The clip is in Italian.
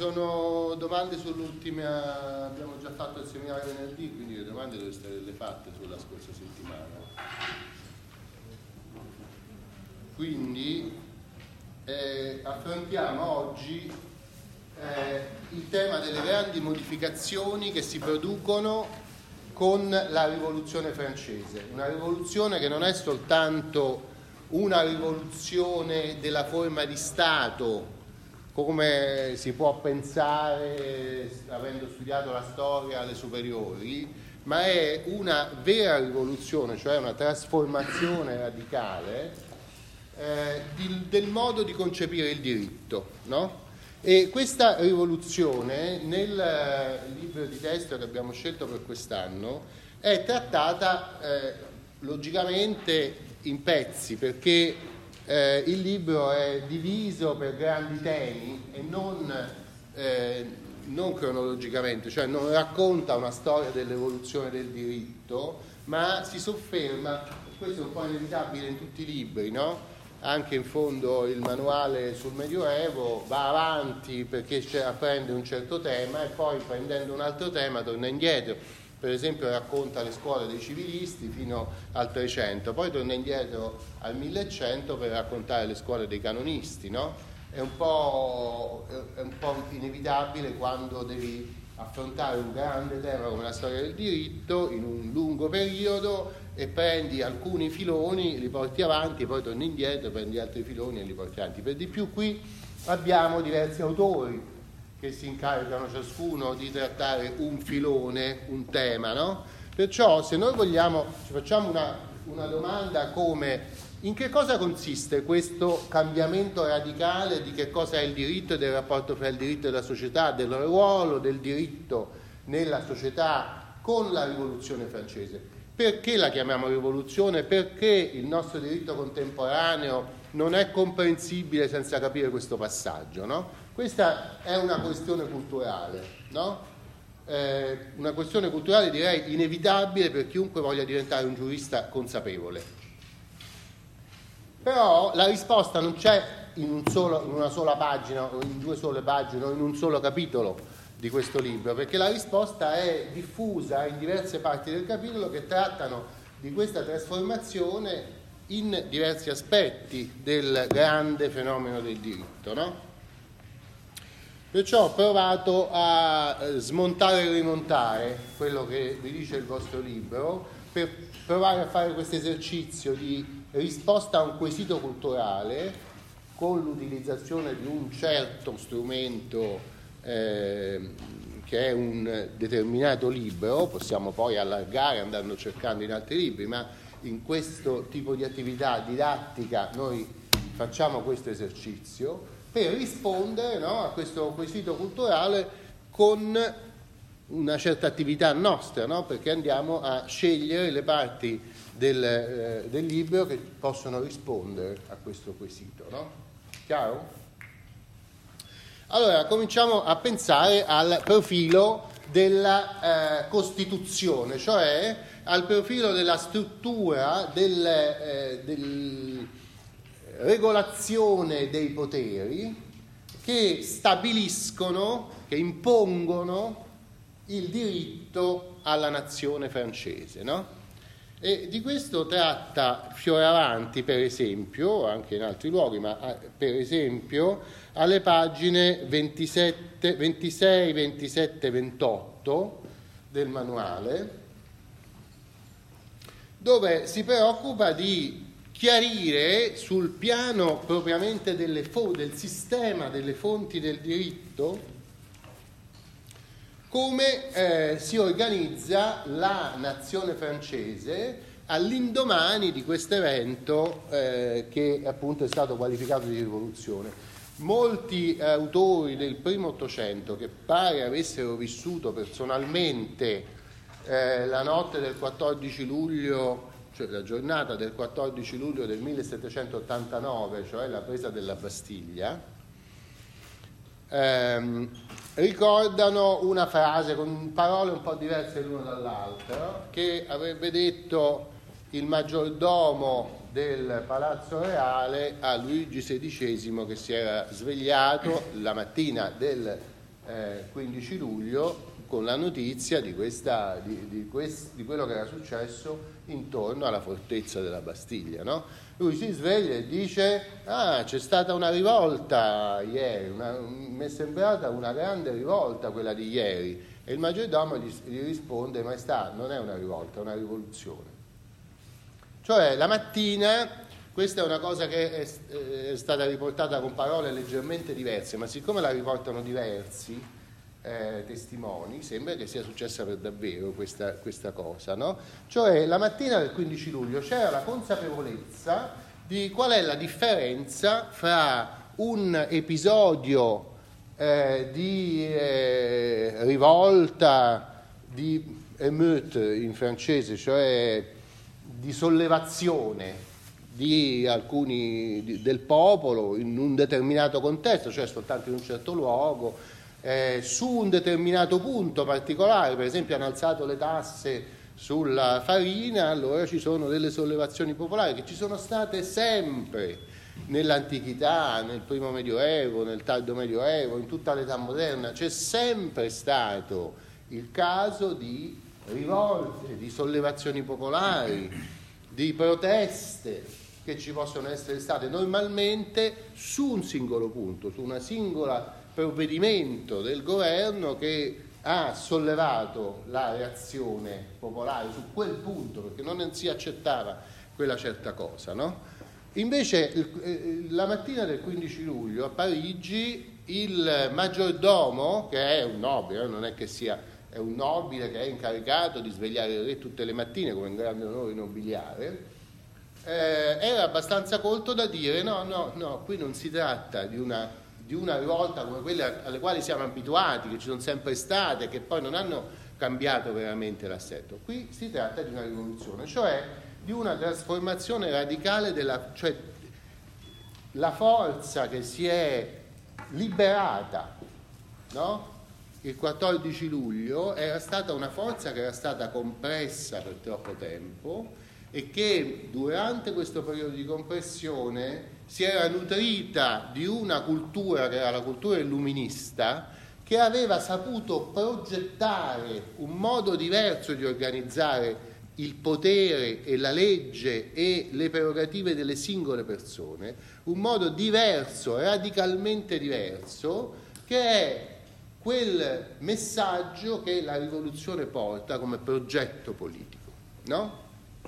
sono domande sull'ultima, abbiamo già fatto il seminario venerdì, quindi le domande dovreste averle fatte sulla scorsa settimana. Quindi eh, affrontiamo oggi eh, il tema delle grandi modificazioni che si producono con la rivoluzione francese, una rivoluzione che non è soltanto una rivoluzione della forma di Stato, come si può pensare avendo studiato la storia alle superiori, ma è una vera rivoluzione, cioè una trasformazione radicale eh, di, del modo di concepire il diritto. No? E questa rivoluzione nel eh, libro di testo che abbiamo scelto per quest'anno è trattata eh, logicamente in pezzi perché eh, il libro è diviso per grandi temi e non, eh, non, cronologicamente, cioè non racconta una storia dell'evoluzione del diritto, ma si sofferma, questo è un po' inevitabile in tutti i libri, no? anche in fondo il manuale sul Medioevo va avanti perché prende un certo tema e poi prendendo un altro tema torna indietro. Per esempio racconta le scuole dei civilisti fino al 300, poi torna indietro al 1100 per raccontare le scuole dei canonisti. No? È, un è un po' inevitabile quando devi affrontare un grande tema come la storia del diritto in un lungo periodo e prendi alcuni filoni, li porti avanti, poi torni indietro, prendi altri filoni e li porti avanti. Per di più qui abbiamo diversi autori che si incaricano ciascuno di trattare un filone, un tema, no? Perciò se noi vogliamo, ci facciamo una, una domanda come in che cosa consiste questo cambiamento radicale di che cosa è il diritto e del rapporto fra il diritto e la società, del ruolo del diritto nella società con la rivoluzione francese? Perché la chiamiamo rivoluzione? Perché il nostro diritto contemporaneo non è comprensibile senza capire questo passaggio? No? Questa è una questione culturale, no? eh, una questione culturale direi inevitabile per chiunque voglia diventare un giurista consapevole. Però la risposta non c'è in, un solo, in una sola pagina o in due sole pagine o in un solo capitolo di questo libro, perché la risposta è diffusa in diverse parti del capitolo che trattano di questa trasformazione in diversi aspetti del grande fenomeno del diritto. No? Perciò ho provato a eh, smontare e rimontare quello che vi dice il vostro libro per provare a fare questo esercizio di risposta a un quesito culturale con l'utilizzazione di un certo strumento eh, che è un determinato libro, possiamo poi allargare andando cercando in altri libri, ma in questo tipo di attività didattica noi facciamo questo esercizio per rispondere no, a questo quesito culturale con una certa attività nostra, no? perché andiamo a scegliere le parti del, eh, del, libro che possono rispondere a questo quesito. No? Chiaro? Allora, cominciamo a pensare al profilo della eh, Costituzione, cioè al profilo della struttura del, eh, del regolazione dei poteri che stabiliscono, che impongono il diritto alla nazione francese. No? E di questo tratta Fioravanti, per esempio, anche in altri luoghi, ma eh, per esempio alle pagine 27, 26, 27, 28 del manuale, dove si preoccupa di chiarire sul piano propriamente fo- del sistema delle fonti del diritto come eh, si organizza la nazione francese all'indomani di questo evento eh, che appunto è stato qualificato di rivoluzione. Molti autori del primo Ottocento che pare avessero vissuto personalmente eh, la notte del 14 luglio, cioè la giornata del 14 luglio del 1789, cioè la presa della Bastiglia, ehm, ricordano una frase con parole un po' diverse l'uno dall'altro, che avrebbe detto il maggiordomo del Palazzo Reale a Luigi XVI che si era svegliato la mattina del eh, 15 luglio con la notizia di, questa, di, di, quest, di, quello che era successo intorno alla fortezza della Bastiglia. No? Lui si sveglia e dice, ah c'è stata una rivolta ieri, una, mi è sembrata una grande rivolta quella di ieri. E il maggiordomo gli, gli risponde, maestà, non è una rivolta, è una rivoluzione. Cioè la mattina, questa è una cosa che è, è stata riportata con parole leggermente diverse, ma siccome la riportano diversi, eh, testimoni, sembra che sia successa per davvero questa, questa cosa, no? Cioè la mattina del 15 luglio c'era la consapevolezza di qual è la differenza fra un episodio eh, di eh, rivolta, di émeute in francese, cioè di sollevazione di alcuni di, del popolo in un determinato contesto, cioè soltanto in un certo luogo, eh, su un determinato punto particolare, per esempio hanno alzato le tasse sulla farina, allora ci sono delle sollevazioni popolari che ci sono state sempre nell'antichità, nel primo medioevo, nel tardo medioevo, in tutta l'età moderna, c'è sempre stato il caso di rivolte, di sollevazioni popolari, di proteste che ci possono essere state normalmente su un singolo punto, su una singola provvedimento del governo che ha sollevato la reazione popolare su quel punto perché non si accettava quella certa cosa. No? Invece eh, la mattina del 15 luglio a Parigi il maggiordomo, che è un nobile, non è che sia è un nobile che è incaricato di svegliare il re tutte le mattine come un grande onore nobiliare, eh, era abbastanza colto da dire no, no, no, qui non si tratta di una di una rivolta come quelle alle quali siamo abituati, che ci sono sempre state, che poi non hanno cambiato veramente l'assetto. Qui si tratta di una rivoluzione, cioè di una trasformazione radicale della... cioè la forza che si è liberata, no? Il 14 luglio era stata una forza che era stata compressa per troppo tempo e che durante questo periodo di compressione si era nutrita di una cultura che era la cultura illuminista che aveva saputo progettare un modo diverso di organizzare il potere e la legge e le prerogative delle singole persone, un modo diverso, radicalmente diverso, che è quel messaggio che la rivoluzione porta come progetto politico. No?